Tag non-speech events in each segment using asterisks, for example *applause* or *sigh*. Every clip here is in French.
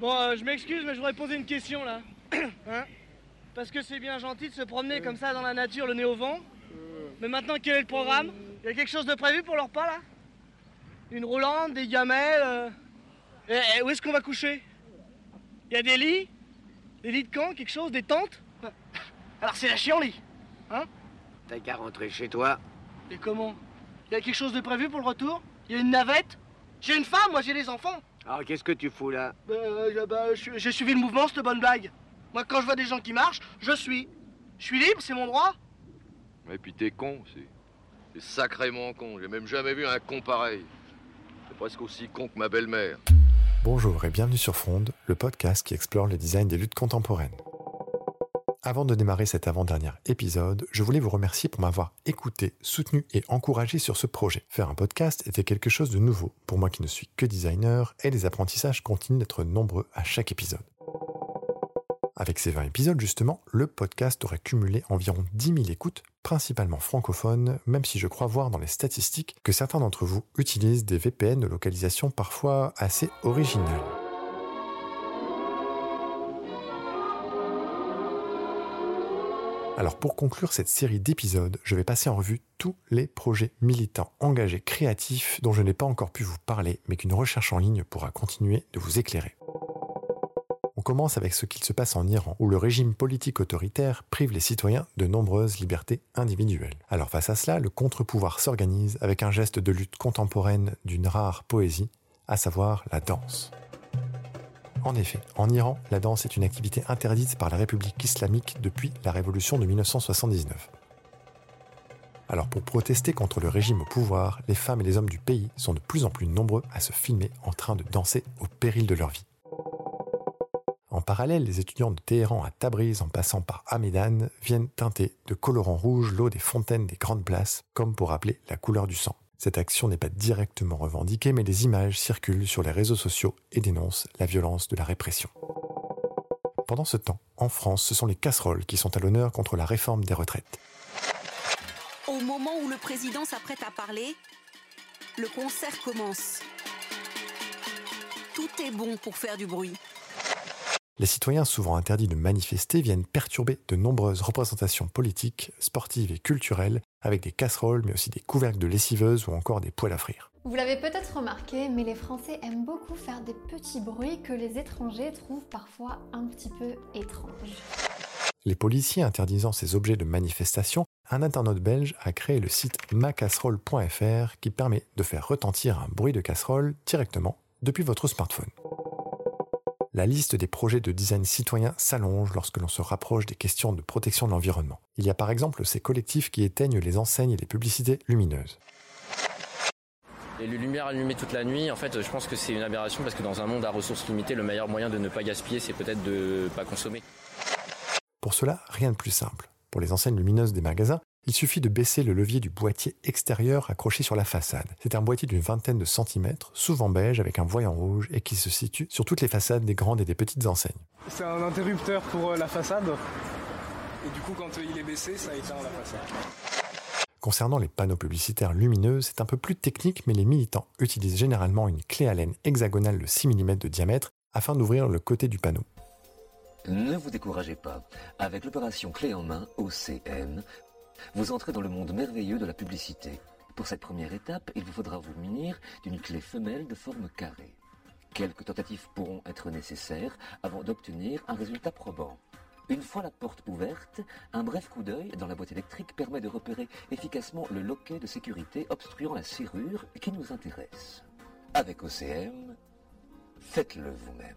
Bon, euh, je m'excuse, mais je voudrais poser une question là. *coughs* Hein? Parce que c'est bien gentil de se promener comme ça dans la nature, le nez au vent. Mais maintenant, quel est le programme? Il y a quelque chose de prévu pour leur repas là? Une roulante, des gamelles euh. Et, et où est-ce qu'on va coucher? Il y a des lits? Des lits de camp, quelque chose Des tentes? *coughs* Alors c'est la chienlit Hein? T'as qu'à rentrer chez toi. Et comment? Il y a quelque chose de prévu pour le retour? Il y a une navette? J'ai une femme, moi j'ai des enfants Alors qu'est-ce que tu fous là Bah, euh, bah, je- j'ai suivi le mouvement, cette bonne blague. Moi, quand je vois des gens qui marchent, je suis. Je suis libre, c'est mon droit. Et puis t'es con aussi. T'es sacrément con. J'ai même jamais vu un con pareil. C'est presque aussi con que ma belle-mère. Bonjour et bienvenue sur Fronde, le podcast qui explore le design des luttes contemporaines. Avant de démarrer cet avant-dernier épisode, je voulais vous remercier pour m'avoir écouté, soutenu et encouragé sur ce projet. Faire un podcast était quelque chose de nouveau pour moi qui ne suis que designer et les apprentissages continuent d'être nombreux à chaque épisode. Avec ces 20 épisodes, justement, le podcast aurait cumulé environ 10 000 écoutes, principalement francophones, même si je crois voir dans les statistiques que certains d'entre vous utilisent des VPN de localisation parfois assez originales. Alors pour conclure cette série d'épisodes, je vais passer en revue tous les projets militants, engagés, créatifs dont je n'ai pas encore pu vous parler, mais qu'une recherche en ligne pourra continuer de vous éclairer. On commence avec ce qu'il se passe en Iran, où le régime politique autoritaire prive les citoyens de nombreuses libertés individuelles. Alors face à cela, le contre-pouvoir s'organise avec un geste de lutte contemporaine d'une rare poésie, à savoir la danse. En effet, en Iran, la danse est une activité interdite par la République islamique depuis la révolution de 1979. Alors pour protester contre le régime au pouvoir, les femmes et les hommes du pays sont de plus en plus nombreux à se filmer en train de danser au péril de leur vie. En parallèle, les étudiants de Téhéran à Tabriz en passant par Hamedan viennent teinter de colorant rouge l'eau des fontaines des grandes places, comme pour rappeler la couleur du sang. Cette action n'est pas directement revendiquée, mais des images circulent sur les réseaux sociaux et dénoncent la violence de la répression. Pendant ce temps, en France, ce sont les casseroles qui sont à l'honneur contre la réforme des retraites. Au moment où le président s'apprête à parler, le concert commence. Tout est bon pour faire du bruit. Les citoyens souvent interdits de manifester viennent perturber de nombreuses représentations politiques, sportives et culturelles avec des casseroles mais aussi des couvercles de lessiveuses ou encore des poêles à frire. Vous l'avez peut-être remarqué, mais les Français aiment beaucoup faire des petits bruits que les étrangers trouvent parfois un petit peu étranges. Les policiers interdisant ces objets de manifestation, un internaute belge a créé le site macasserole.fr qui permet de faire retentir un bruit de casserole directement depuis votre smartphone. La liste des projets de design citoyen s'allonge lorsque l'on se rapproche des questions de protection de l'environnement. Il y a par exemple ces collectifs qui éteignent les enseignes et les publicités lumineuses. Les lumières allumées toute la nuit, en fait, je pense que c'est une aberration parce que dans un monde à ressources limitées, le meilleur moyen de ne pas gaspiller, c'est peut-être de ne pas consommer. Pour cela, rien de plus simple. Pour les enseignes lumineuses des magasins, il suffit de baisser le levier du boîtier extérieur accroché sur la façade. C'est un boîtier d'une vingtaine de centimètres, souvent beige avec un voyant rouge et qui se situe sur toutes les façades des grandes et des petites enseignes. C'est un interrupteur pour euh, la façade. Et du coup, quand euh, il est baissé, ça éteint la façade. Concernant les panneaux publicitaires lumineux, c'est un peu plus technique, mais les militants utilisent généralement une clé à laine hexagonale de 6 mm de diamètre afin d'ouvrir le côté du panneau. Ne vous découragez pas. Avec l'opération Clé en main, OCM, vous entrez dans le monde merveilleux de la publicité. Pour cette première étape, il vous faudra vous munir d'une clé femelle de forme carrée. Quelques tentatives pourront être nécessaires avant d'obtenir un résultat probant. Une fois la porte ouverte, un bref coup d'œil dans la boîte électrique permet de repérer efficacement le loquet de sécurité obstruant la serrure qui nous intéresse. Avec OCM, faites-le vous-même.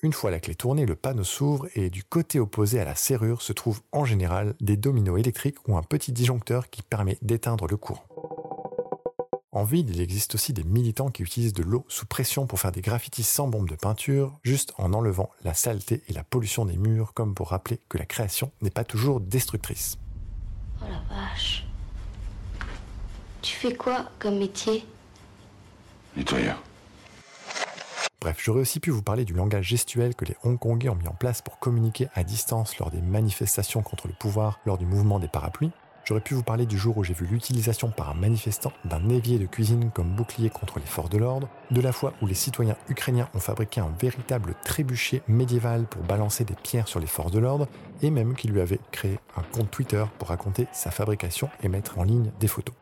Une fois la clé tournée, le panneau s'ouvre et du côté opposé à la serrure se trouvent en général des dominos électriques ou un petit disjoncteur qui permet d'éteindre le courant. En ville, il existe aussi des militants qui utilisent de l'eau sous pression pour faire des graffitis sans bombe de peinture, juste en enlevant la saleté et la pollution des murs, comme pour rappeler que la création n'est pas toujours destructrice. Oh la vache. Tu fais quoi comme métier? Nettoyeur. Bref, j'aurais aussi pu vous parler du langage gestuel que les Hongkongais ont mis en place pour communiquer à distance lors des manifestations contre le pouvoir lors du mouvement des parapluies. J'aurais pu vous parler du jour où j'ai vu l'utilisation par un manifestant d'un évier de cuisine comme bouclier contre les forces de l'ordre, de la fois où les citoyens ukrainiens ont fabriqué un véritable trébuchet médiéval pour balancer des pierres sur les forces de l'ordre, et même qu'il lui avait créé un compte Twitter pour raconter sa fabrication et mettre en ligne des photos.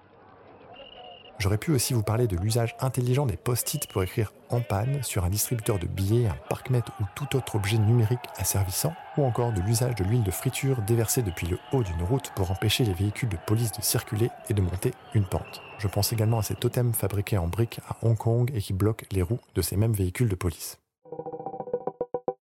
J'aurais pu aussi vous parler de l'usage intelligent des post-it pour écrire en panne sur un distributeur de billets, un parc-mètre ou tout autre objet numérique asservissant, ou encore de l'usage de l'huile de friture déversée depuis le haut d'une route pour empêcher les véhicules de police de circuler et de monter une pente. Je pense également à ces totems fabriqués en briques à Hong Kong et qui bloquent les roues de ces mêmes véhicules de police.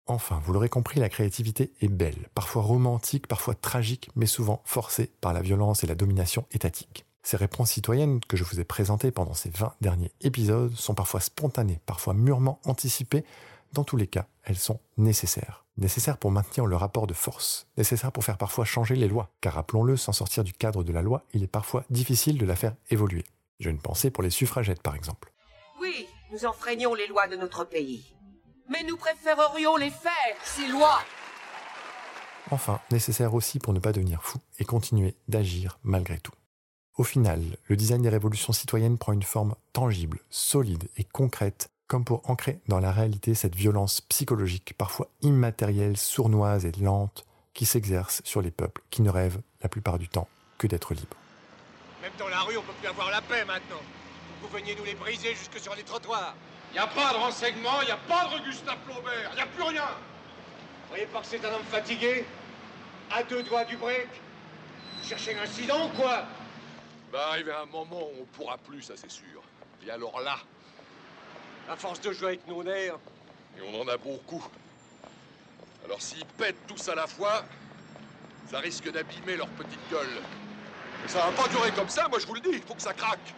Enfin, vous l'aurez compris, la créativité est belle, parfois romantique, parfois tragique, mais souvent forcée par la violence et la domination étatique. Ces réponses citoyennes que je vous ai présentées pendant ces 20 derniers épisodes sont parfois spontanées, parfois mûrement anticipées. Dans tous les cas, elles sont nécessaires. Nécessaires pour maintenir le rapport de force, nécessaires pour faire parfois changer les lois, car rappelons-le, sans sortir du cadre de la loi, il est parfois difficile de la faire évoluer. J'ai une pensée pour les suffragettes, par exemple. Oui, nous enfreignons les lois de notre pays. Mais nous préférerions les faire, ces lois. Enfin, nécessaire aussi pour ne pas devenir fou et continuer d'agir malgré tout. Au final, le design des révolutions citoyennes prend une forme tangible, solide et concrète, comme pour ancrer dans la réalité cette violence psychologique, parfois immatérielle, sournoise et lente, qui s'exerce sur les peuples qui ne rêvent la plupart du temps que d'être libres. Même dans la rue, on peut plus avoir la paix maintenant. Vous veniez nous les briser jusque sur les trottoirs. Y a pas de renseignements, y a pas de Gustave Flaubert, y a plus rien. Vous voyez pas que c'est un homme fatigué? À deux doigts du break? Vous cherchez un incident ou quoi? Va arriver un moment où on pourra plus, ça c'est sûr. Et alors là, à force de jouer avec nos nerfs. Et on en a beaucoup. Alors s'ils pètent tous à la fois, ça risque d'abîmer leur petite gueule. Mais ça va pas durer comme ça, moi je vous le dis, il faut que ça craque.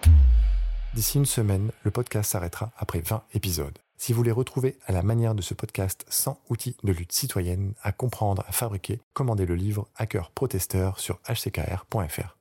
D'ici une semaine, le podcast s'arrêtera après 20 épisodes. Si vous voulez retrouver à la manière de ce podcast sans outils de lutte citoyenne à comprendre, à fabriquer, commandez le livre Hacker Protesteur sur hckr.fr.